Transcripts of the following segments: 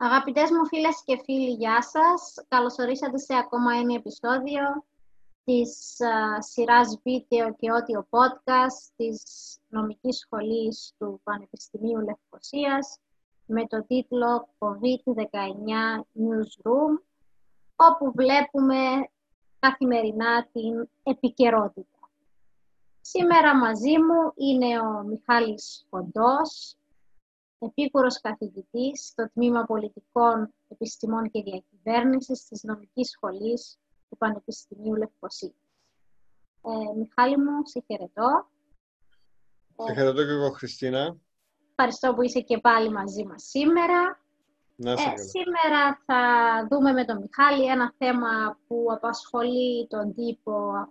Αγαπητές μου φίλες και φίλοι, γεια σας. Καλώς ορίσατε σε ακόμα ένα επεισόδιο της uh, σειράς βίντεο και ότιο podcast της νομικής σχολής του Πανεπιστημίου Λευκοσίας με το τίτλο COVID-19 Newsroom, όπου βλέπουμε καθημερινά την επικαιρότητα. Σήμερα μαζί μου είναι ο Μιχάλης Κοντός, επίκουρος καθηγητής στο Τμήμα Πολιτικών Επιστημών και Διακυβέρνησης της Νομικής Σχολής του Πανεπιστημίου Λευκοσίας. Ε, Μιχάλη μου, σε χαιρετώ. Σε χαιρετώ και εγώ, Χριστίνα. Ευχαριστώ που είσαι και πάλι μαζί μας σήμερα. Να ε, σήμερα θα δούμε με τον Μιχάλη ένα θέμα που απασχολεί τον τύπο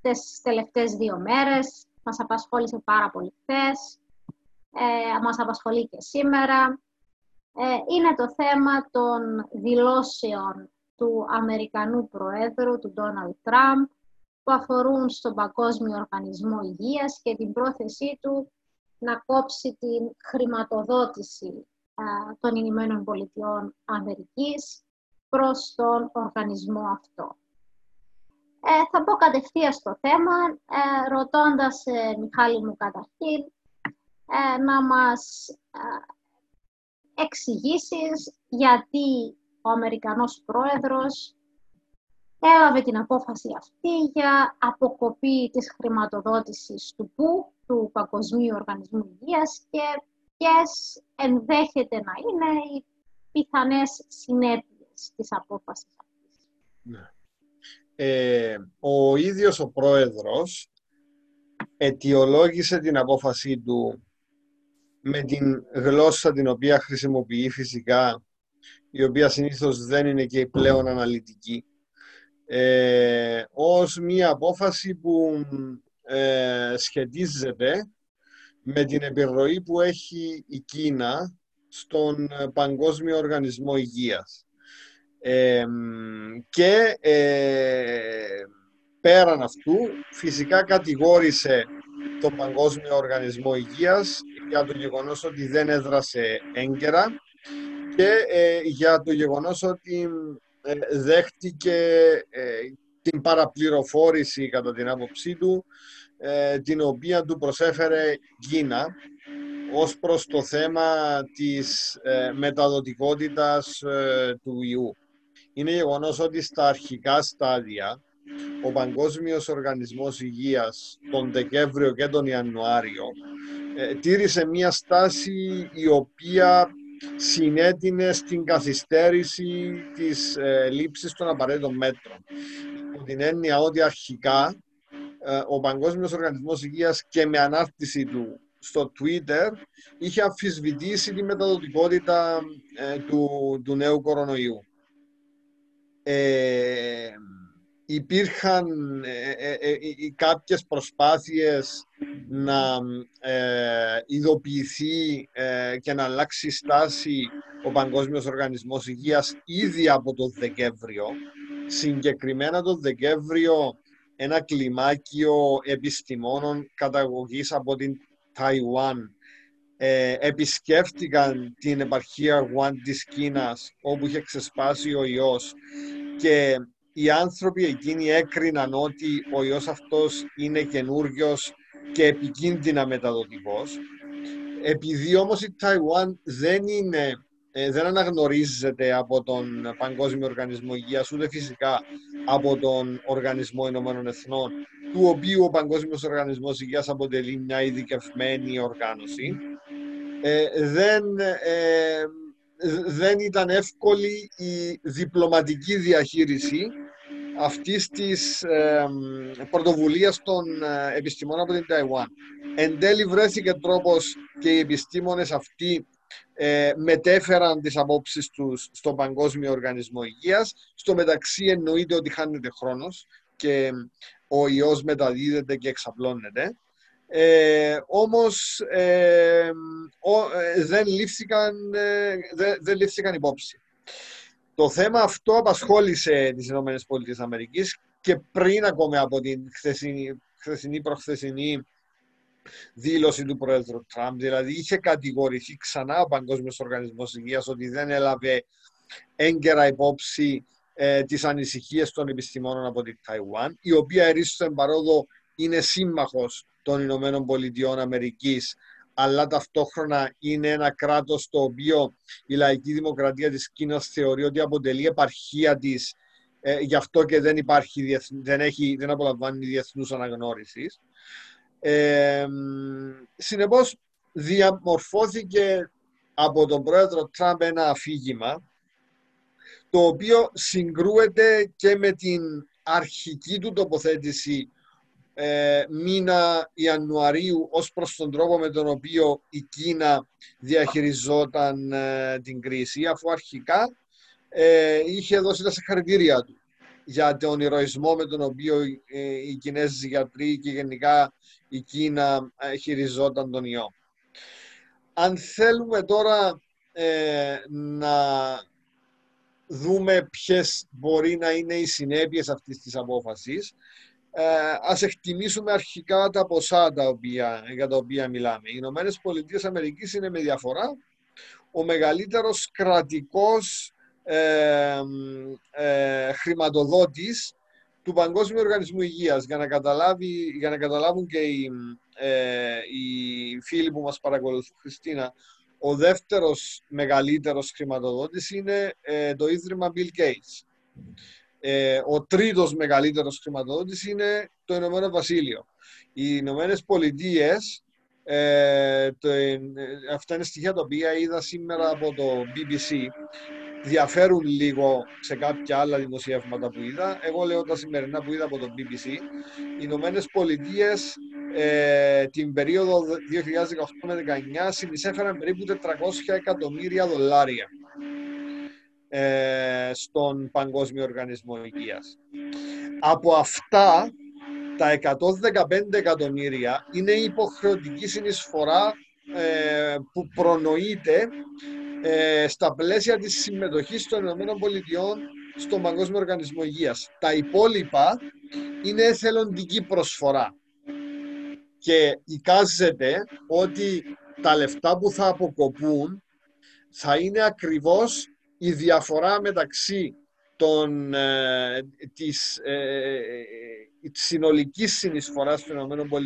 τις τελευταίες δύο μέρες. Μας απασχόλησε πάρα πολύ χθες ε, μας απασχολεί και σήμερα, ε, είναι το θέμα των δηλώσεων του Αμερικανού Προέδρου, του Ντόναλτ Τραμπ, που αφορούν στον Παγκόσμιο Οργανισμό Υγείας και την πρόθεσή του να κόψει την χρηματοδότηση ε, των Ηνωμένων Πολιτειών Αμερικής προς τον οργανισμό αυτό. Ε, θα πω κατευθείαν στο θέμα, ε, ρωτώντας, ε, Μιχάλη μου καταρχήν, ε, να μας ε, εξηγήσεις γιατί ο Αμερικανός Πρόεδρος έλαβε την απόφαση αυτή για αποκοπή της χρηματοδότησης του ΠΟΥ, του Παγκοσμίου Οργανισμού Υγείας και ποιες ενδέχεται να είναι οι πιθανές συνέπειες της απόφασης αυτής. Ναι. Ε, ο ίδιος ο πρόεδρος αιτιολόγησε την απόφασή του με την γλώσσα την οποία χρησιμοποιεί φυσικά, η οποία συνήθως δεν είναι και πλέον αναλυτική, ε, ως μία απόφαση που ε, σχετίζεται με την επιρροή που έχει η Κίνα στον Παγκόσμιο Οργανισμό Υγείας. Ε, και ε, πέραν αυτού φυσικά κατηγόρησε τον Παγκόσμιο Οργανισμό Υγείας για το γεγονός ότι δεν έδρασε έγκαιρα και ε, για το γεγονός ότι ε, δέχτηκε ε, την παραπληροφόρηση κατά την άποψή του την οποία του προσέφερε Κίνα ως προς το θέμα της μεταδοτικότητας του ιού. Είναι γεγονός ότι στα αρχικά στάδια ο Παγκόσμιος Οργανισμός Υγείας τον Δεκέμβριο και τον Ιανουάριο ε, τήρησε μια στάση η οποία συνέτεινε στην καθυστέρηση της ε, λήψης των απαραίτητων μέτρων. Με την έννοια ότι αρχικά ε, ο Παγκόσμιος Οργανισμός Υγείας και με ανάρτηση του στο Twitter είχε αμφισβητήσει τη μεταδοτικότητα ε, του, του νέου κορονοϊού. Ε, υπήρχαν ε, ε, ε, κάποιες προσπάθειες να ειδοποιηθεί και να αλλάξει στάση ο Παγκόσμιος Οργανισμός Υγείας ήδη από το Δεκέμβριο. Συγκεκριμένα το Δεκέμβριο ένα κλιμάκιο επιστημόνων καταγωγής από την Ταϊουάν επισκέφτηκαν την επαρχία Γουάν της Κίνας όπου είχε ξεσπάσει ο ιός και οι άνθρωποι εκείνοι έκριναν ότι ο ιός αυτός είναι καινούριο και επικίνδυνα μεταδοτικός. Επειδή όμως η Ταϊουάν δεν είναι ε, δεν αναγνωρίζεται από τον Παγκόσμιο Οργανισμό Υγείας, ούτε φυσικά από τον Οργανισμό Ηνωμένων Εθνών, του οποίου ο Παγκόσμιος Οργανισμός Υγείας αποτελεί μια ειδικευμένη οργάνωση, ε, δεν, ε, δεν ήταν εύκολη η διπλωματική διαχείριση αυτής της ε, πρωτοβουλίας των ε, επιστημόνων από την Ταϊουάν. Εν τέλει βρέθηκε τρόπος και οι επιστήμονες αυτοί ε, μετέφεραν τις απόψεις τους στον Παγκόσμιο Οργανισμό Υγείας. Στο μεταξύ εννοείται ότι χάνεται χρόνος και ο ιός μεταδίδεται και εξαπλώνεται. Ε, όμως ε, δεν, λήφθηκαν, δεν, δεν λήφθηκαν υπόψη. Το θέμα αυτό απασχόλησε τις ΗΠΑ και πριν ακόμα από την χθεσινή, χθεσινή προχθεσινή δήλωση του Πρόεδρου Τραμπ. Δηλαδή είχε κατηγορηθεί ξανά ο Παγκόσμιος Οργανισμός Υγείας ότι δεν έλαβε έγκαιρα υπόψη ε, τις ανησυχίες των επιστημόνων από την Ταϊουάν, η οποία ερίστον παρόδο είναι σύμμαχος των Ηνωμένων Πολιτειών Αμερικής, αλλά ταυτόχρονα είναι ένα κράτος το οποίο η λαϊκή δημοκρατία της Κίνας θεωρεί ότι αποτελεί επαρχία της, ε, γι' αυτό και δεν, υπάρχει, δεν, έχει, δεν απολαμβάνει διεθνούς αναγνώρισης. Ε, συνεπώς, διαμορφώθηκε από τον πρόεδρο Τραμπ ένα αφήγημα το οποίο συγκρούεται και με την αρχική του τοποθέτηση ε, μήνα Ιανουαρίου ως προς τον τρόπο με τον οποίο η Κίνα διαχειριζόταν ε, την κρίση αφού αρχικά ε, είχε δώσει τα συγχαρητήρια του για τον ηρωισμό με τον οποίο ε, οι Κινέζοι γιατροί και γενικά η Κίνα χειριζόταν τον ιό. Αν θέλουμε τώρα να δούμε ποιες μπορεί να είναι οι συνέπειες αυτής της απόφασης, ε, ας εκτιμήσουμε αρχικά τα ποσά τα οποία, για τα οποία μιλάμε. Οι Ηνωμένες Πολιτείες Αμερικής είναι με διαφορά ο μεγαλύτερος κρατικός ε, ε, χρηματοδότης του Παγκόσμιου Οργανισμού Υγείας. Για να, καταλάβει, για να καταλάβουν και οι, ε, οι φίλοι που μας παρακολουθούν, Χριστίνα, ο δεύτερος μεγαλύτερος χρηματοδότης είναι ε, το Ίδρυμα Bill Gates. Ε, ο τρίτος μεγαλύτερος χρηματοδότης είναι το Ηνωμένο Βασίλειο. Οι Ηνωμένες Πολιτείες, ε, αυτά είναι στοιχεία τα οποία είδα σήμερα από το BBC, διαφέρουν λίγο σε κάποια άλλα δημοσιεύματα που είδα. Εγώ λέω τα σημερινά που είδα από το BBC. Οι Ηνωμένες Πολιτείες ε, την περίοδο 2018 με 2019 συνεισέφεραν περίπου 400 εκατομμύρια δολάρια ε, στον Παγκόσμιο Οργανισμό Υγείας. Από αυτά, τα 115 εκατομμύρια είναι η υποχρεωτική συνεισφορά ε, που προνοείται ε, στα πλαίσια της συμμετοχής των ΗΠΑ στον Παγκόσμιο Οργανισμό Υγείας. Τα υπόλοιπα είναι εθελοντική προσφορά και εικάζεται ότι τα λεφτά που θα αποκοπούν θα είναι ακριβώς η διαφορά μεταξύ των, ε, της, ε, ε της συνολικής συνεισφοράς των ΗΠΑ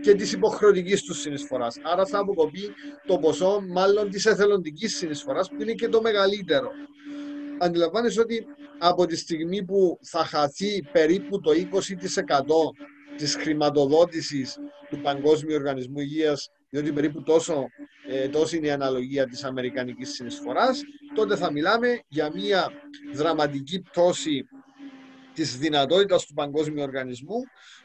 και της υποχρεωτικής τους συνεισφοράς. Άρα θα αποκοπεί το ποσό μάλλον της εθελοντικής συνεισφοράς που είναι και το μεγαλύτερο. Αντιλαμβάνεσαι ότι από τη στιγμή που θα χαθεί περίπου το 20% της χρηματοδότησης του Παγκόσμιου Οργανισμού Υγείας, διότι περίπου τόσο, ε, τόσο είναι η αναλογία της Αμερικανικής συνεισφοράς, τότε θα μιλάμε για μια δραματική πτώση της δυνατότητας του Παγκόσμιου Οργανισμού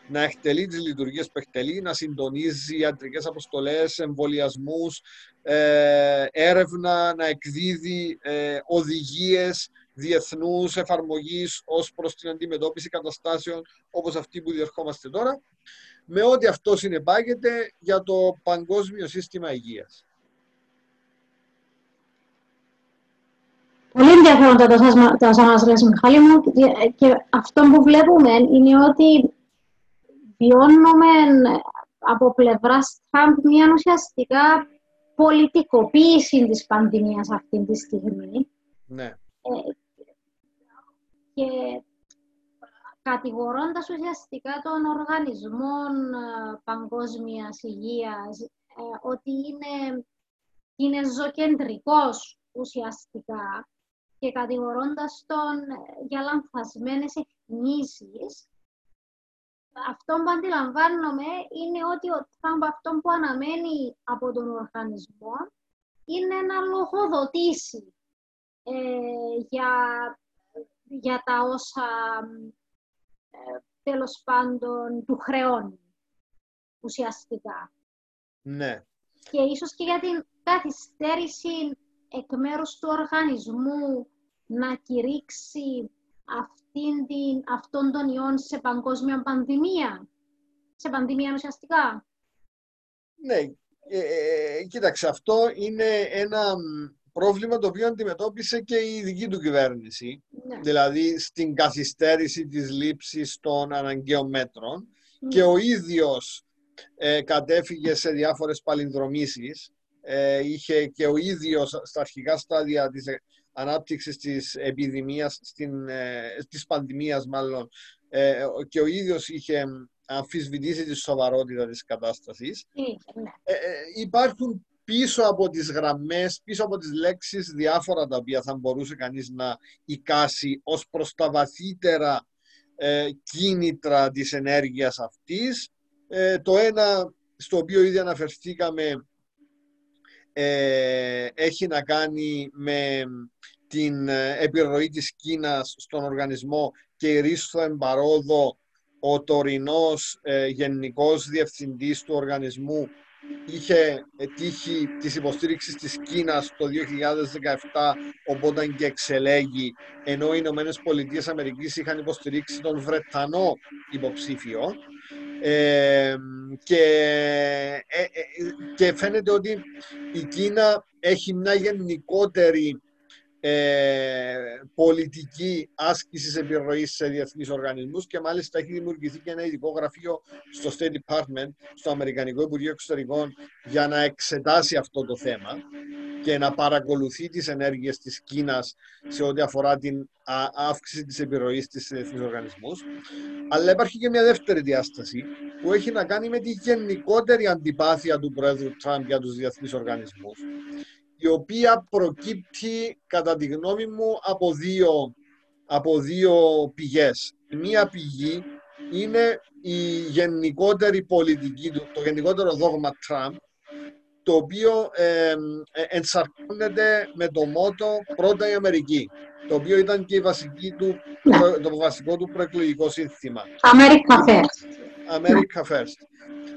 να εκτελεί τις λειτουργίες που εκτελεί, να συντονίζει ιατρικές αποστολές, εμβολιασμούς, ε, έρευνα, να εκδίδει ε, οδηγίες διεθνούς εφαρμογής ως προς την αντιμετώπιση καταστάσεων όπως αυτή που διερχόμαστε τώρα, με ό,τι αυτό συνεπάγεται για το παγκόσμιο σύστημα υγείας. Πολύ ενδιαφέροντα τα όσα μας λες, Μιχάλη μου. Και αυτό που βλέπουμε είναι ότι βιώνουμε από πλευράς Τραμπ μια ουσιαστικά πολιτικοποίηση της πανδημίας αυτή τη στιγμή. Ναι. Ε, και κατηγορώντας ουσιαστικά των οργανισμών ε, παγκόσμιας υγείας ε, ότι είναι, είναι ζωκεντρικός ουσιαστικά και κατηγορώντας τον ε, για λανθασμένες εκτιμήσεις, αυτό που αντιλαμβάνομαι είναι ότι ο Τραμπ αυτό που αναμένει από τον οργανισμό είναι να λογοδοτήσει για για τα όσα ε, τέλος πάντων του χρεώνει ουσιαστικά. Ναι. Και ίσως και για την καθυστέρηση εκ μέρους του οργανισμού να κηρύξει αυτήν την, αυτόν τον ιόν σε παγκόσμια πανδημία. Σε πανδημία ουσιαστικά. Ναι, ε, ε κοίταξε, αυτό είναι ένα πρόβλημα το οποίο αντιμετώπισε και η δική του κυβέρνηση, ναι. δηλαδή στην καθυστέρηση της λήψης των αναγκαίων μέτρων ναι. και ο ίδιος ε, κατέφυγε σε διάφορες παλινδρομήσεις. Ε, είχε και ο ίδιος στα αρχικά στάδια της ανάπτυξης της επιδημίας, στην, ε, της πανδημίας μάλλον, ε, και ο ίδιος είχε αμφισβητήσει τη σοβαρότητα της κατάστασης. Ναι. Ε, υπάρχουν πίσω από τις γραμμές, πίσω από τις λέξεις διάφορα τα οποία θα μπορούσε κανείς να εικάσει ως προς τα βαθύτερα κίνητρα της ενέργειας αυτής. το ένα στο οποίο ήδη αναφερθήκαμε έχει να κάνει με την ε, επιρροή της Κίνας στον οργανισμό και ρίστο εμπαρόδο ο τωρινός ε, γενικός διευθυντής του οργανισμού είχε τύχει της υποστήριξης της Κίνας το 2017 οπότε και εξελέγει ενώ οι Ηνωμένες Πολιτείες Αμερικής είχαν υποστηρίξει τον Βρετανό υποψήφιο ε, και, ε, και φαίνεται ότι η Κίνα έχει μια γενικότερη ε, πολιτική άσκησης επιρροής σε διεθνείς οργανισμούς και μάλιστα έχει δημιουργηθεί και ένα ειδικό γραφείο στο State Department, στο Αμερικανικό Υπουργείο Εξωτερικών, για να εξετάσει αυτό το θέμα και να παρακολουθεί τις ενέργειες της Κίνας σε ό,τι αφορά την αύξηση της επιρροής της διεθνείς οργανισμούς. Αλλά υπάρχει και μια δεύτερη διάσταση που έχει να κάνει με τη γενικότερη αντιπάθεια του Πρόεδρου Τραμπ για τους διεθνείς οργανισμούς η οποία προκύπτει κατά τη γνώμη μου από δύο, από δύο πηγές. Μία πηγή είναι η γενικότερη πολιτική, το γενικότερο δόγμα Τραμπ, το οποίο ε, ενσαρκώνεται με το μότο «Πρώτα η Αμερική», το οποίο ήταν και η βασική του, ναι. το βασικό του προεκλογικό σύνθημα. America First. America First.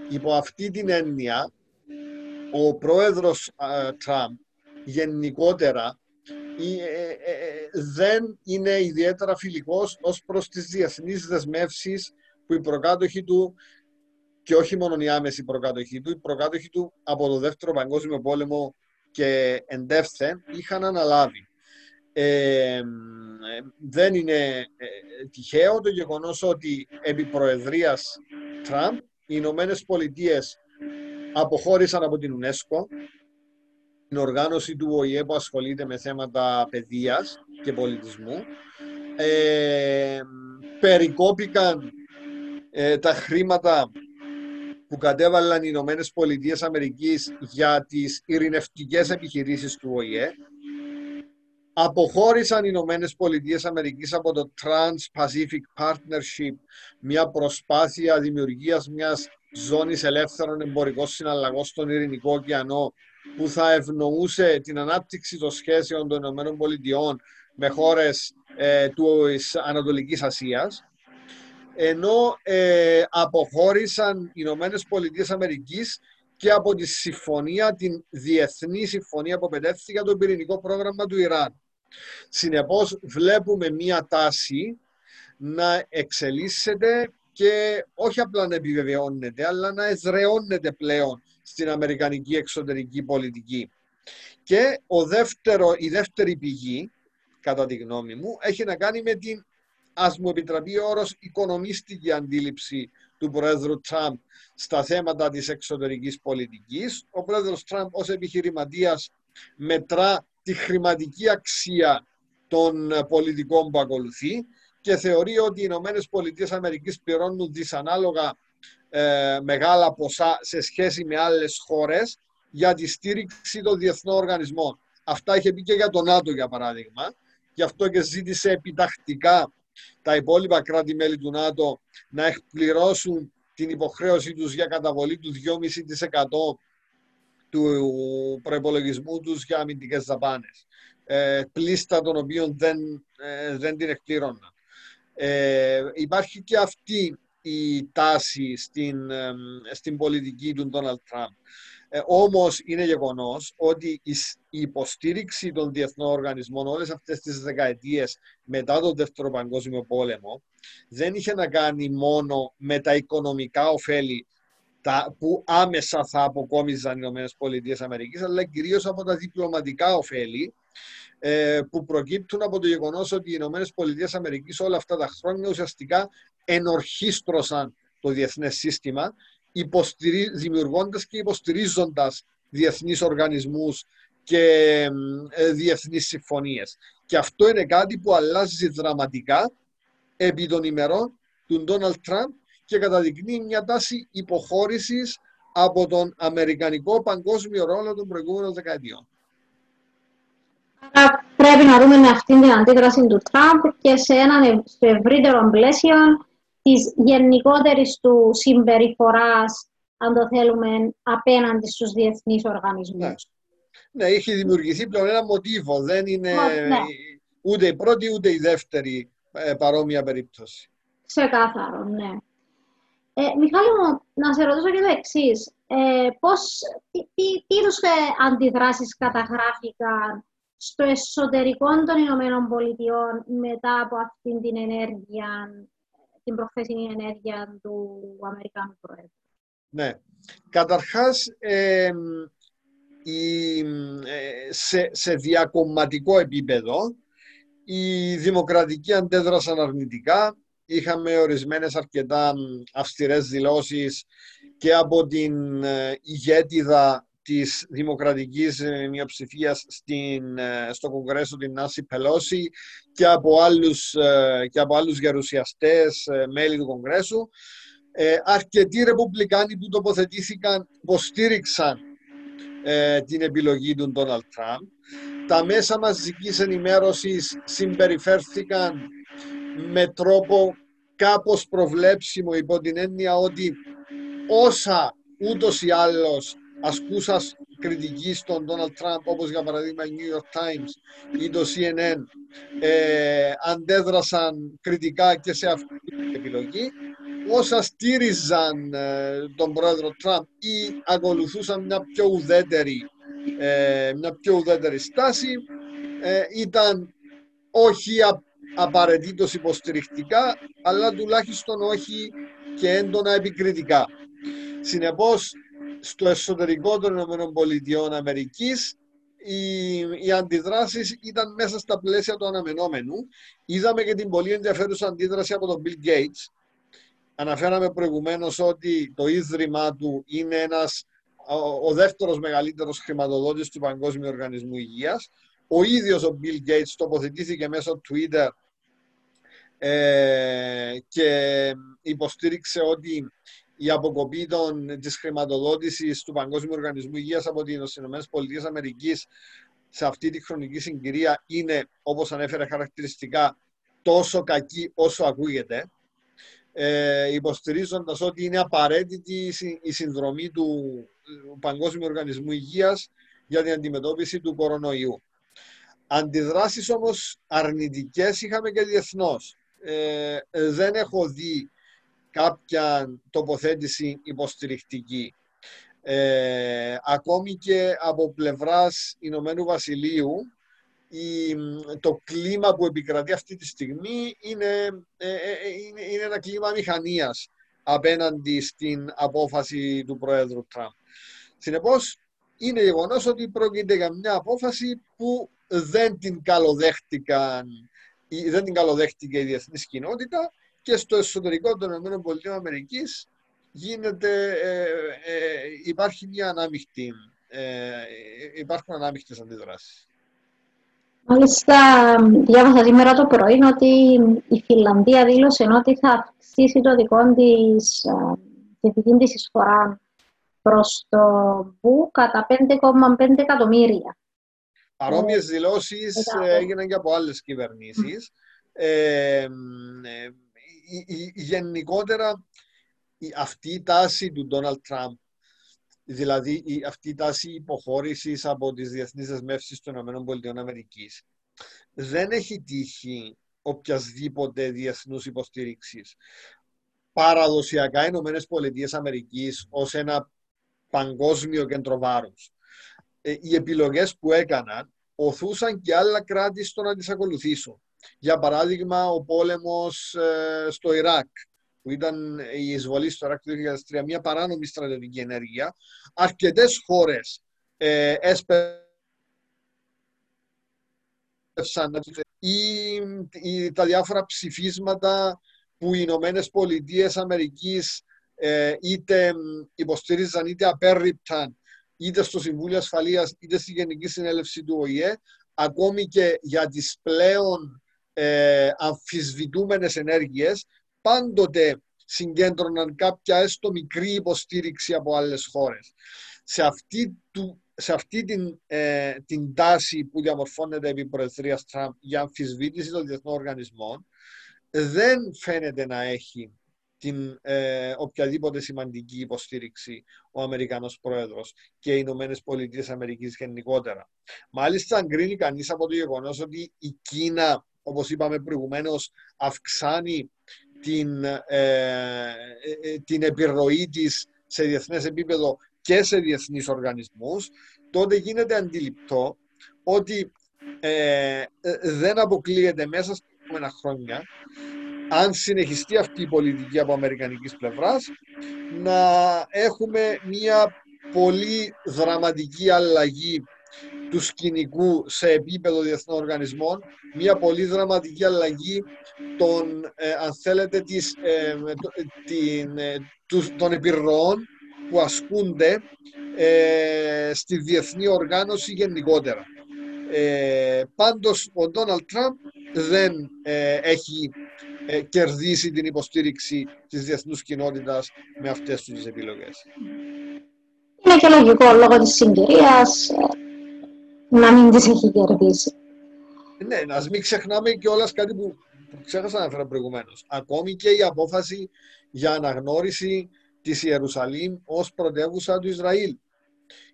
Υπό αυτή την έννοια, ο πρόεδρος Τραμπ γενικότερα ε, ε, ε, δεν είναι ιδιαίτερα φιλικός ως προς τις διεθνείς δεσμεύσεις που οι προκάτοχοι του και όχι μόνο οι άμεση προκάτοχοι του, οι προκάτοχοι του από το Δεύτερο Παγκόσμιο Πόλεμο και εντεύθεν είχαν αναλάβει. δεν είναι τυχαίο το γεγονός ότι επί προεδρίας Τραμπ οι Ηνωμένες Πολιτείες αποχώρησαν από την UNESCO την οργάνωση του ΟΗΕ που ασχολείται με θέματα παιδείας και πολιτισμού. Ε, περικόπηκαν ε, τα χρήματα που κατέβαλαν οι Ηνωμένες Πολιτείες Αμερικής για τις ειρηνευτικές επιχειρήσεις του ΟΗΕ. Αποχώρησαν οι Ηνωμένες Πολιτείες Αμερικής από το Trans-Pacific Partnership, μια προσπάθεια δημιουργίας μιας ζώνης ελεύθερων εμπορικών συναλλαγών στον Ειρηνικό ωκεανό που θα ευνοούσε την ανάπτυξη των σχέσεων των ΗΠΑ με χώρες ε, του Ανατολικής Ασίας ενώ ε, αποχώρησαν οι Ηνωμένες Πολιτείες Αμερικής και από τη συμφωνία, την διεθνή συμφωνία που απαιτεύτηκε για το πυρηνικό πρόγραμμα του Ιράν. Συνεπώς βλέπουμε μία τάση να εξελίσσεται και όχι απλά να επιβεβαιώνεται, αλλά να εδραιώνεται πλέον στην Αμερικανική εξωτερική πολιτική. Και ο δεύτερο, η δεύτερη πηγή, κατά τη γνώμη μου, έχει να κάνει με την, ας μου επιτραπεί ο όρος, οικονομίστικη αντίληψη του Πρόεδρου Τραμπ στα θέματα της εξωτερικής πολιτικής. Ο Πρόεδρος Τραμπ ως επιχειρηματίας μετρά τη χρηματική αξία των πολιτικών που ακολουθεί και θεωρεί ότι οι Ηνωμένες Πολιτείες Αμερικής πληρώνουν δυσανάλογα ε, μεγάλα ποσά σε σχέση με άλλες χώρες για τη στήριξη των διεθνών οργανισμών. Αυτά είχε πει και για τον ΝΑΤΟ για παράδειγμα. Γι' αυτό και ζήτησε επιτακτικά τα υπόλοιπα κράτη-μέλη του ΝΑΤΟ να εκπληρώσουν την υποχρέωσή τους για καταβολή του 2,5% του προπολογισμού τους για αμυντικές δαπάνες. Ε, πλήστα των οποίων δεν, ε, δεν την εκπληρώναν. Ε, υπάρχει και αυτή η τάση στην, στην πολιτική του Ντόναλτ Τραμπ. Ε, όμως είναι γεγονός ότι η υποστήριξη των διεθνών οργανισμών όλες αυτές τις δεκαετίες μετά τον Δεύτερο Παγκόσμιο Πόλεμο δεν είχε να κάνει μόνο με τα οικονομικά ωφέλη τα, που άμεσα θα αποκόμιζαν οι ΗΠΑ, αλλά κυρίως από τα διπλωματικά ωφέλη ε, που προκύπτουν από το γεγονός ότι οι Ηνωμένες Πολιτείες Αμερικής όλα αυτά τα χρόνια ουσιαστικά ενορχίστρωσαν το διεθνές σύστημα υποστηρί... δημιουργώντας και υποστηρίζοντας διεθνείς οργανισμούς και ε, διεθνείς συμφωνίες. Και αυτό είναι κάτι που αλλάζει δραματικά επί των ημερών του Ντόναλτ Τραμπ και καταδεικνύει μια τάση υποχώρησης από τον Αμερικανικό παγκόσμιο ρόλο των προηγούμενων δεκαετιών. Άρα πρέπει να δούμε αυτή την αντίδραση του Τραμπ και σε ένα στο ευρύτερο πλαίσιο της γενικότερης του συμπεριφοράς, αν το θέλουμε, απέναντι στους διεθνείς οργανισμούς. Ναι, ναι έχει δημιουργηθεί πλέον ένα μοτίβο. Δεν είναι ναι. ούτε η πρώτη ούτε η δεύτερη ε, παρόμοια περίπτωση. Ξεκάθαρο, ναι. Ε, Μιχάλη μου, να σε ρωτήσω και το εξής. Ε, πώς, τι, τι, τι είδους ε, αντιδράσεις καταγράφηκαν στο εσωτερικό των Ηνωμένων Πολιτειών μετά από αυτήν την ενέργεια, την προχθεσινή ενέργεια του Αμερικάνου Πρόεδρου. Ναι. Καταρχάς, ε, σε, σε διακομματικό επίπεδο, οι δημοκρατικοί αντέδρασαν αρνητικά. Είχαμε ορισμένες αρκετά αυστηρές δηλώσεις και από την ε, ηγέτιδα της δημοκρατικής ε, μειοψηφίας στην, ε, στο Κογκρέσο την Νάση Πελώση και από άλλους, ε, και από άλλους γερουσιαστές μέλη του Κογκρέσου. Ε, αρκετοί ρεπουμπλικάνοι που τοποθετήθηκαν υποστήριξαν την επιλογή του Ντόναλτ Τραμπ. Τα μέσα μαζικής ενημέρωσης συμπεριφέρθηκαν με τρόπο κάπως προβλέψιμο υπό την έννοια ότι όσα ούτως ή άλλως ασκούσας κριτικής στον Donald Trump, όπως για παραδείγμα η New York Times ή το CNN, ε, αντέδρασαν κριτικά και σε αυτή την επιλογή. Όσα στήριζαν ε, τον πρόεδρο Τραμπ ή ακολουθούσαν μια πιο ουδέτερη, ε, μια πιο ουδέτερη στάση, ε, ήταν όχι α, απαραίτητος υποστηρικτικά, αλλά τουλάχιστον όχι και έντονα επικριτικά. Συνεπώς, στο εσωτερικό των ΗΠΑ Αμερικής οι, οι αντιδράσεις ήταν μέσα στα πλαίσια του αναμενόμενου. Είδαμε και την πολύ ενδιαφέρουσα αντίδραση από τον Bill Gates. Αναφέραμε προηγουμένως ότι το ίδρυμά του είναι ένας, ο, ο δεύτερος μεγαλύτερος χρηματοδότης του Παγκόσμιου Οργανισμού Υγείας. Ο ίδιος ο Bill Gates τοποθετήθηκε μέσω Twitter ε, και υποστήριξε ότι η αποκοπή των, της χρηματοδότησης του Παγκόσμιου Οργανισμού Υγείας από τις ΗΠΑ σε αυτή τη χρονική συγκυρία είναι, όπως ανέφερε χαρακτηριστικά, τόσο κακή όσο ακούγεται, ε, υποστηρίζοντας ότι είναι απαραίτητη η συνδρομή του Παγκόσμιου Οργανισμού Υγείας για την αντιμετώπιση του κορονοϊού. Αντιδράσεις όμως αρνητικές είχαμε και διεθνώς. Ε, δεν έχω δει κάποια τοποθέτηση υποστηρικτική. Ε, ακόμη και από πλευράς Ηνωμένου Βασιλείου η, το κλίμα που επικρατεί αυτή τη στιγμή είναι, ε, ε, είναι, είναι ένα κλίμα μηχανίας απέναντι στην απόφαση του Πρόεδρου Τραμπ. Συνεπώς, είναι γεγονός ότι πρόκειται για μια απόφαση που δεν την καλοδέχτηκαν δεν την καλοδέχτηκε η διεθνής κοινότητα και στο εσωτερικό των ΗΠΑ γίνεται, ε, ε, υπάρχει μια ανάμειχτη, ε, υπάρχουν ανάμειχτες αντιδράσεις. Μάλιστα, διάβασα σήμερα το πρωί ότι η Φιλανδία δήλωσε ότι θα αυξήσει το δικό της, τη δική της εισφορά προς το ΒΟΥ κατά 5,5 εκατομμύρια. Παρόμοιες δηλώσεις έγιναν και από άλλες κυβερνήσεις. Ε, γενικότερα αυτή η τάση του Ντόναλτ Τραμπ, δηλαδή η, αυτή η τάση υποχώρησης από τις διεθνείς δεσμεύσεις των ΗΠΑ δεν έχει τύχει οποιασδήποτε διεθνούς υποστήριξης. Παραδοσιακά οι ΗΠΑ Αμερικής ως ένα παγκόσμιο κέντρο βάρους. Ε, οι επιλογές που έκαναν οθούσαν και άλλα κράτη στο να τις ακολουθήσουν. Για παράδειγμα, ο πόλεμος ε, στο Ιράκ, που ήταν η εισβολή στο Ιράκ το 2003, μια παράνομη στρατιωτική ενέργεια, αρκετές χώρες ε, έσπευσαν ή, τα διάφορα ψηφίσματα που οι Ηνωμένες Πολιτείες Αμερικής ε, είτε υποστήριζαν είτε απέρριπταν είτε στο Συμβούλιο Ασφαλείας είτε στη Γενική Συνέλευση του ΟΗΕ ακόμη και για τις πλέον ε, αμφισβητούμενες ενέργειες πάντοτε συγκέντρωναν κάποια έστω μικρή υποστήριξη από άλλες χώρες. Σε αυτή, του, σε αυτή την, ε, την τάση που διαμορφώνεται επί Προεδρίας Τραμπ για αμφισβήτηση των διεθνών οργανισμών δεν φαίνεται να έχει την ε, οποιαδήποτε σημαντική υποστήριξη ο Αμερικανός Πρόεδρος και οι Ηνωμένες Πολιτείες Αμερικής γενικότερα. Μάλιστα, αν κρίνει κανείς από το γεγονός ότι η Κίνα, όπως είπαμε προηγουμένως, αυξάνει την, ε, ε, ε, την επιρροή της σε διεθνές επίπεδο και σε διεθνείς οργανισμούς, τότε γίνεται αντιληπτό ότι δεν αποκλείεται μέσα στα επόμενα χρόνια αν συνεχιστεί αυτή η πολιτική από αμερικανικής πλευράς να έχουμε μια πολύ δραματική αλλαγή τους σκηνικού σε επίπεδο διεθνών οργανισμών, μια πολύ δραματική αλλαγή των, ε, αν θέλετε, της, ε, την, ε, των επιρροών που ασκούνται στη διεθνή οργάνωση γενικότερα. Ε, πάντως, ο Ντόναλτ Τραμπ δεν έχει κερδίσει την υποστήριξη της διεθνούς κοινότητας με αυτές τις επιλογές. Είναι και λογικό λόγω της συγκυρίας να μην τις έχει κερδίσει. Ναι, να μην ξεχνάμε και όλα κάτι που ξέχασα να αναφέρω προηγουμένως. Ακόμη και η απόφαση για αναγνώριση της Ιερουσαλήμ ως πρωτεύουσα του Ισραήλ,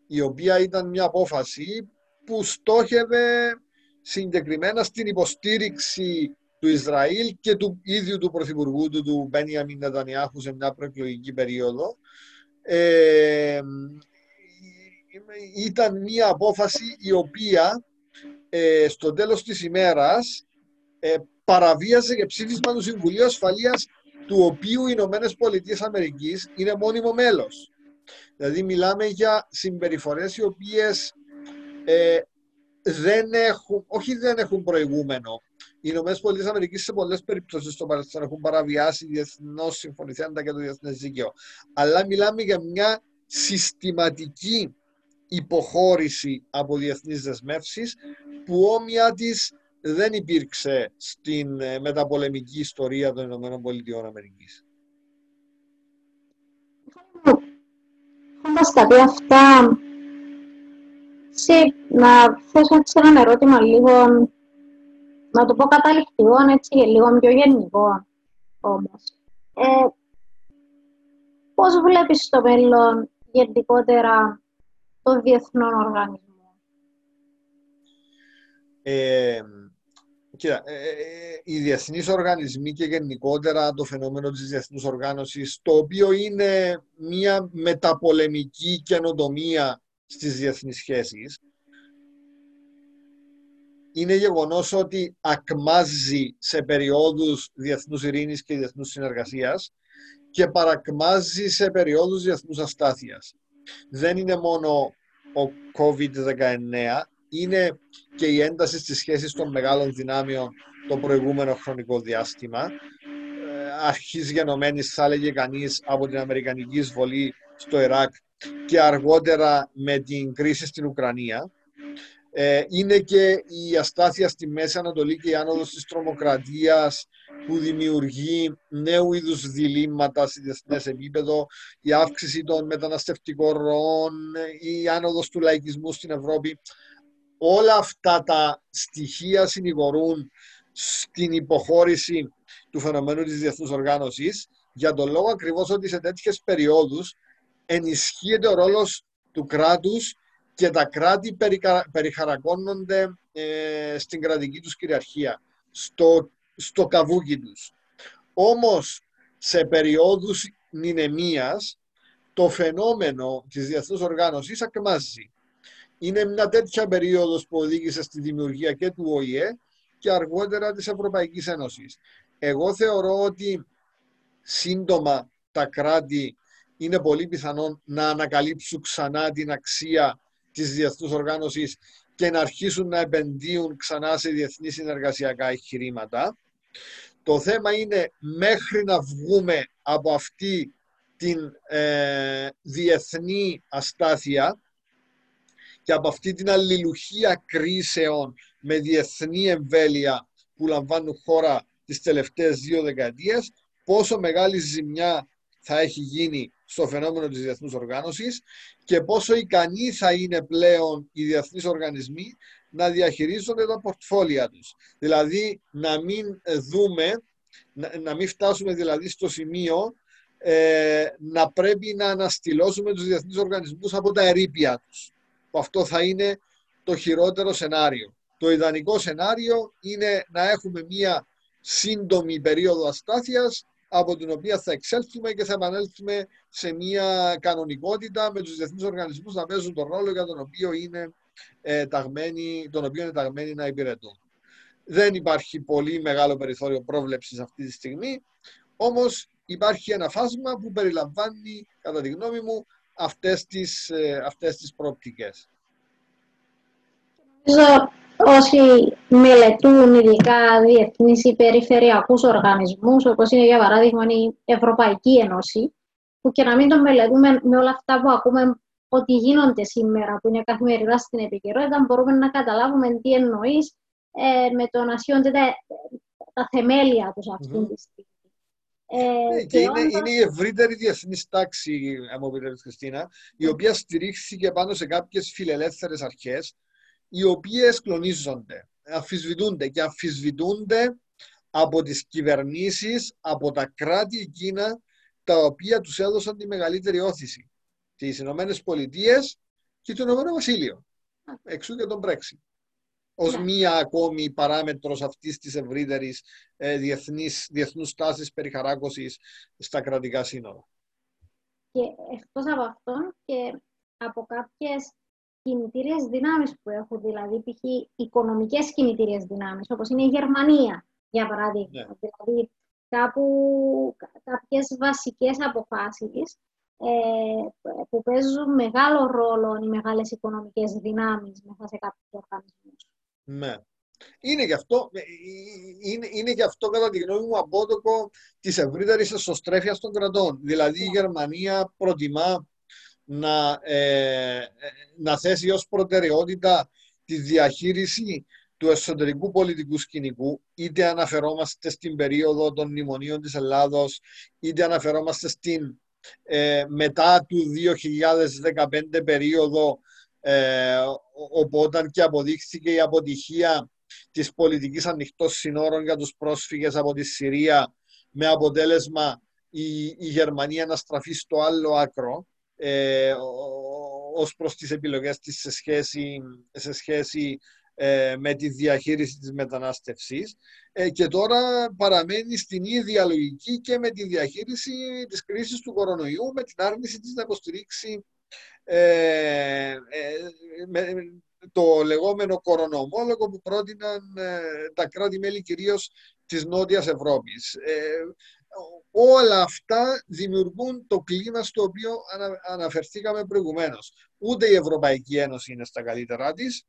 η οποία ήταν μια απόφαση που στόχευε συγκεκριμένα στην υποστήριξη του Ισραήλ και του ίδιου του Πρωθυπουργού του, του Μπένιαμιν Νετανιάχου σε μια προεκλογική περίοδο. Ε, ήταν μια απόφαση η οποία ε, στο τέλος της ημέρας ε, παραβίασε και ψήφισμα του Συμβουλίου Ασφαλείας του οποίου οι Ηνωμένες Πολιτείες Αμερικής είναι μόνιμο μέλος. Δηλαδή μιλάμε για συμπεριφορές οι οποίες ε, δεν έχουν, όχι δεν έχουν προηγούμενο. Οι Ηνωμένες Πολιτείες Αμερικής σε πολλές περιπτώσεις στο παρελθόν έχουν παραβιάσει διεθνώς συμφωνηθέντα και το διεθνές δίκαιο. Αλλά μιλάμε για μια συστηματική υποχώρηση από διεθνείς δεσμεύσεις που όμοια της δεν υπήρξε στην ε, μεταπολεμική ιστορία των Ηνωμένων Πολιτειών Αμερικής. Έχοντας τα πει αυτά, σε, να θέσω έτσι ένα ερώτημα λίγο, να το πω καταληκτικό, έτσι, λίγο πιο γενικό όμως. Ε, πώς βλέπεις το μέλλον γενικότερα των διεθνών οργανισμών. Ε, κοίτα, ε, ε, οι διεθνείς οργανισμοί και γενικότερα το φαινόμενο της διεθνούς οργάνωσης, το οποίο είναι μια μεταπολεμική καινοτομία στις διεθνείς σχέσεις, είναι γεγονός ότι ακμάζει σε περιόδους διεθνούς ειρήνης και διεθνούς συνεργασίας και παρακμάζει σε περιόδους διεθνούς αστάθειας δεν είναι μόνο ο COVID-19, είναι και η ένταση στις σχέσεις των μεγάλων δυνάμεων το προηγούμενο χρονικό διάστημα. Ε, αρχής γενομένης, θα έλεγε κανείς, από την Αμερικανική εισβολή στο Ιράκ και αργότερα με την κρίση στην Ουκρανία. Ε, είναι και η αστάθεια στη Μέση Ανατολή και η άνοδος της τρομοκρατίας που δημιουργεί νέου είδους διλήμματα σε διεθνές επίπεδο, η αύξηση των μεταναστευτικών ροών, η άνοδος του λαϊκισμού στην Ευρώπη. Όλα αυτά τα στοιχεία συνηγορούν στην υποχώρηση του φαινομένου της διεθνούς οργάνωσης για τον λόγο ακριβώς ότι σε τέτοιες περιόδους ενισχύεται ο ρόλος του κράτους και τα κράτη περιχαρακώνονται ε, στην κρατική τους κυριαρχία. Στο στο καβούκι τους. Όμως, σε περιόδους νηνεμίας, το φαινόμενο της διεθνούς οργάνωσης ακμάζει. Είναι μια τέτοια περίοδος που οδήγησε στη δημιουργία και του ΟΗΕ και αργότερα της Ευρωπαϊκής Ένωσης. Εγώ θεωρώ ότι σύντομα τα κράτη είναι πολύ πιθανόν να ανακαλύψουν ξανά την αξία της διεθνούς οργάνωσης και να αρχίσουν να επενδύουν ξανά σε διεθνή συνεργασιακά εγχειρήματα. Το θέμα είναι μέχρι να βγούμε από αυτή την ε, διεθνή αστάθεια και από αυτή την αλληλουχία κρίσεων με διεθνή εμβέλεια που λαμβάνουν χώρα τις τελευταίες δύο δεκαετίες, πόσο μεγάλη ζημιά θα έχει γίνει στο φαινόμενο της διεθνούς οργάνωσης και πόσο ικανοί θα είναι πλέον οι διεθνείς οργανισμοί να διαχειρίζονται τα πορτφόλια τους. Δηλαδή να μην δούμε, να, μην φτάσουμε δηλαδή στο σημείο ε, να πρέπει να αναστηλώσουμε τους διεθνείς οργανισμούς από τα ερήπια τους. Αυτό θα είναι το χειρότερο σενάριο. Το ιδανικό σενάριο είναι να έχουμε μία σύντομη περίοδο αστάθειας από την οποία θα εξέλθουμε και θα επανέλθουμε σε μια κανονικότητα με τους διεθνείς οργανισμούς να παίζουν τον ρόλο για τον οποίο είναι, ε, ταγμένοι, τον οποίο είναι ταγμένοι να υπηρετούν. Δεν υπάρχει πολύ μεγάλο περιθώριο πρόβλεψης αυτή τη στιγμή, όμως υπάρχει ένα φάσμα που περιλαμβάνει, κατά τη γνώμη μου, αυτές τις, ε, αυτές τις προοπτικές όσοι μελετούν ειδικά διεθνείς ή περιφερειακούς οργανισμούς, όπως είναι για παράδειγμα η Ευρωπαϊκή Ένωση, που και να μην τον μελετούμε με όλα αυτά που ακούμε ότι γίνονται σήμερα, που είναι καθημερινά στην επικαιρότητα, μπορούμε να καταλάβουμε τι εννοείς ε, με το να σιώνται τα, τα θεμέλια τους αυτή mm-hmm. τη στιγμή. Ε, ναι, και, είναι, είναι η ευρύτερη διεθνής τάξη, αν μου Χριστίνα, η οποία στηρίχθηκε πάνω σε κάποιες φιλελεύθερες αρχές, οι οποίες κλονίζονται, αμφισβητούνται και αμφισβητούνται από τις κυβερνήσεις, από τα κράτη εκείνα τα οποία τους έδωσαν τη μεγαλύτερη όθηση. Τις Ηνωμένες Πολιτείες και το Ηνωμένο Βασίλειο. Εξού και τον Brexit. Ως ναι. μία ακόμη παράμετρος αυτής της ευρύτερης ε, διεθνής, διεθνούς τάσης περιχαράκωσης στα κρατικά σύνορα. Και εκτός από αυτόν και από κάποιες κινητήριες δυνάμεις που έχουν, δηλαδή π.χ. οικονομικές κινητήριες δυνάμεις, όπως είναι η Γερμανία, για παράδειγμα. Ναι. Δηλαδή, κάπου κάποιες βασικές αποφάσεις ε, που παίζουν μεγάλο ρόλο οι μεγάλες οικονομικές δυνάμεις μέσα σε κάποιους οργανισμούς. Ναι. Είναι γι' αυτό, ε, είναι, είναι γι αυτό κατά τη γνώμη μου απόδοκο της ευρύτερης εσωστρέφειας των κρατών. Δηλαδή η ναι. Γερμανία προτιμά να, ε, να θέσει ως προτεραιότητα τη διαχείριση του εσωτερικού πολιτικού σκηνικού, είτε αναφερόμαστε στην περίοδο των μνημονίων της Ελλάδος, είτε αναφερόμαστε στην ε, μετά του 2015 περίοδο, ε, οπότε και αποδείχθηκε η αποτυχία της πολιτικής ανοιχτών συνόρων για τους πρόσφυγες από τη Συρία, με αποτέλεσμα η, η Γερμανία να στραφεί στο άλλο άκρο ε, ως προς τις επιλογές της σε σχέση, σε σχέση ε, με τη διαχείριση της μετανάστευσης ε, και τώρα παραμένει στην ίδια λογική και με τη διαχείριση της κρίσης του κορονοϊού με την άρνηση της να υποστηρίξει ε, με, το λεγόμενο κορονομόλογο που πρότειναν τα κράτη-μέλη κυρίως της Νότιας Ευρώπης όλα αυτά δημιουργούν το κλίμα στο οποίο αναφερθήκαμε προηγουμένως. Ούτε η Ευρωπαϊκή Ένωση είναι στα καλύτερά της,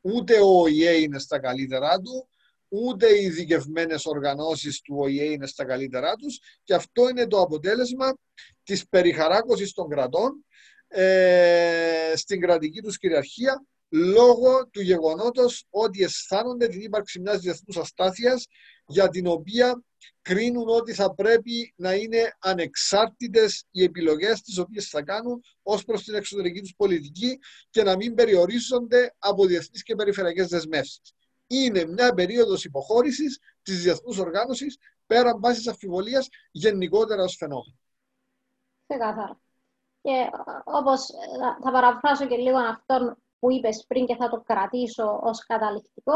ούτε ο ΟΗΕ είναι στα καλύτερά του, ούτε οι ειδικευμένες οργανώσεις του ΟΗΕ είναι στα καλύτερά τους και αυτό είναι το αποτέλεσμα της περιχαράκωσης των κρατών ε, στην κρατική τους κυριαρχία λόγω του γεγονότος ότι αισθάνονται την ύπαρξη μιας διεθνούς αστάθειας για την οποία κρίνουν ότι θα πρέπει να είναι ανεξάρτητες οι επιλογές τις οποίες θα κάνουν ως προς την εξωτερική τους πολιτική και να μην περιορίζονται από διεθνείς και περιφερειακές δεσμεύσεις. Είναι μια περίοδος υποχώρησης της διεθνούς οργάνωσης πέραν βάσης αμφιβολίας γενικότερα ως φαινόμενο. Ξεκάθαρα. Και όπως θα παραφράσω και λίγο αυτόν που είπες πριν και θα το κρατήσω ως καταληκτικό,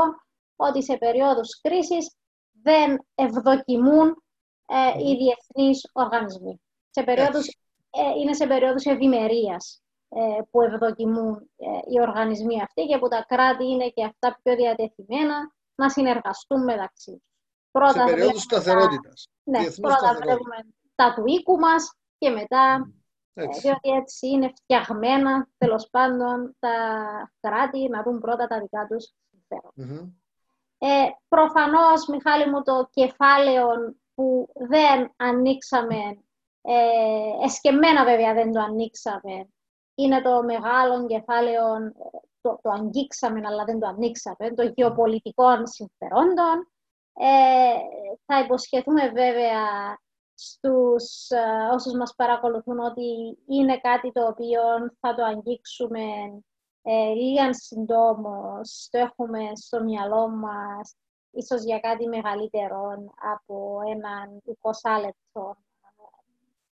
ότι σε περίοδους κρίσης δεν ευδοκιμούν ε, οι διεθνείς οργανισμοί. Σε περίοδους, ε, είναι σε περίοδους ευημερίας ε, που ευδοκιμούν ε, οι οργανισμοί αυτοί και που τα κράτη είναι και αυτά πιο διατεθειμένα να συνεργαστούν μεταξύ τους. Πρώτα σε περίοδους σταθερότητας. Ναι, πρώτα βλέπουμε τα του οίκου μας και μετά, έτσι. διότι έτσι είναι φτιαγμένα, τέλος πάντων, τα κράτη να δουν πρώτα τα δικά τους συμφέροντα. Ε, προφανώς, Μιχάλη μου, το κεφάλαιο που δεν ανοίξαμε Ε, εσκεμμένα βέβαια δεν το ανοίξαμε. Είναι το μεγάλο κεφάλαιο, το, το αγγίξαμε αλλά δεν το ανοίξαμε, το γεωπολιτικών συμφερόντων. Ε, θα υποσχεθούμε βέβαια στους ε, όσους μας παρακολουθούν ότι είναι κάτι το οποίο θα το αγγίξουμε ε, λίγαν συντόμως, το έχουμε στο μυαλό μας, ίσως για κάτι μεγαλύτερο από έναν 20 λεπτό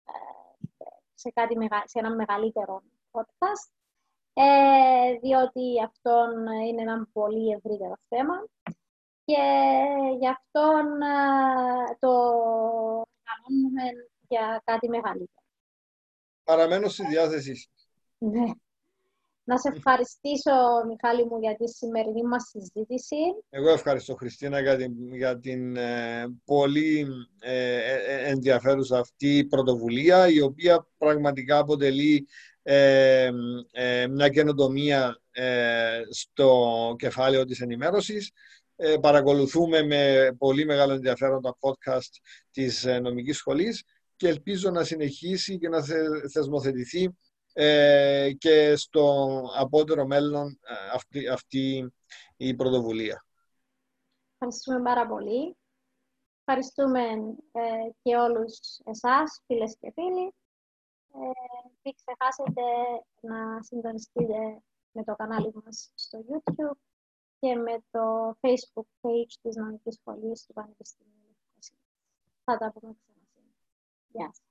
ε, σε, κάτι, σε ένα μεγαλύτερο podcast, ε, διότι αυτό είναι ένα πολύ ευρύτερο θέμα και γι' αυτό ε, το κάνουμε για κάτι μεγαλύτερο. Παραμένω στη διάθεσή σας. Ναι. Να σε ευχαριστήσω, Μιχάλη μου, για τη σημερινή μας συζήτηση. Εγώ ευχαριστώ, Χριστίνα, για την, για την ε, πολύ ε, ε, ενδιαφέρουσα αυτή πρωτοβουλία, η οποία πραγματικά αποτελεί μια καινοτομία στο κεφάλαιο της ενημέρωσης. παρακολουθούμε με πολύ μεγάλο ενδιαφέρον τα podcast της νομικής σχολής και ελπίζω να συνεχίσει και να θεσμοθετηθεί ε, και στο απότερο μέλλον ε, αυτή, αυτή η πρωτοβουλία. Ευχαριστούμε πάρα πολύ. Ευχαριστούμε ε, και όλους εσάς, φίλες και φίλοι. Ε, μην ξεχάσετε να συντονιστείτε με το κανάλι μας στο YouTube και με το Facebook page της Νομικής Σχολής του Πανεπιστημίου Θα τα πούμε ξανά. Γεια σας.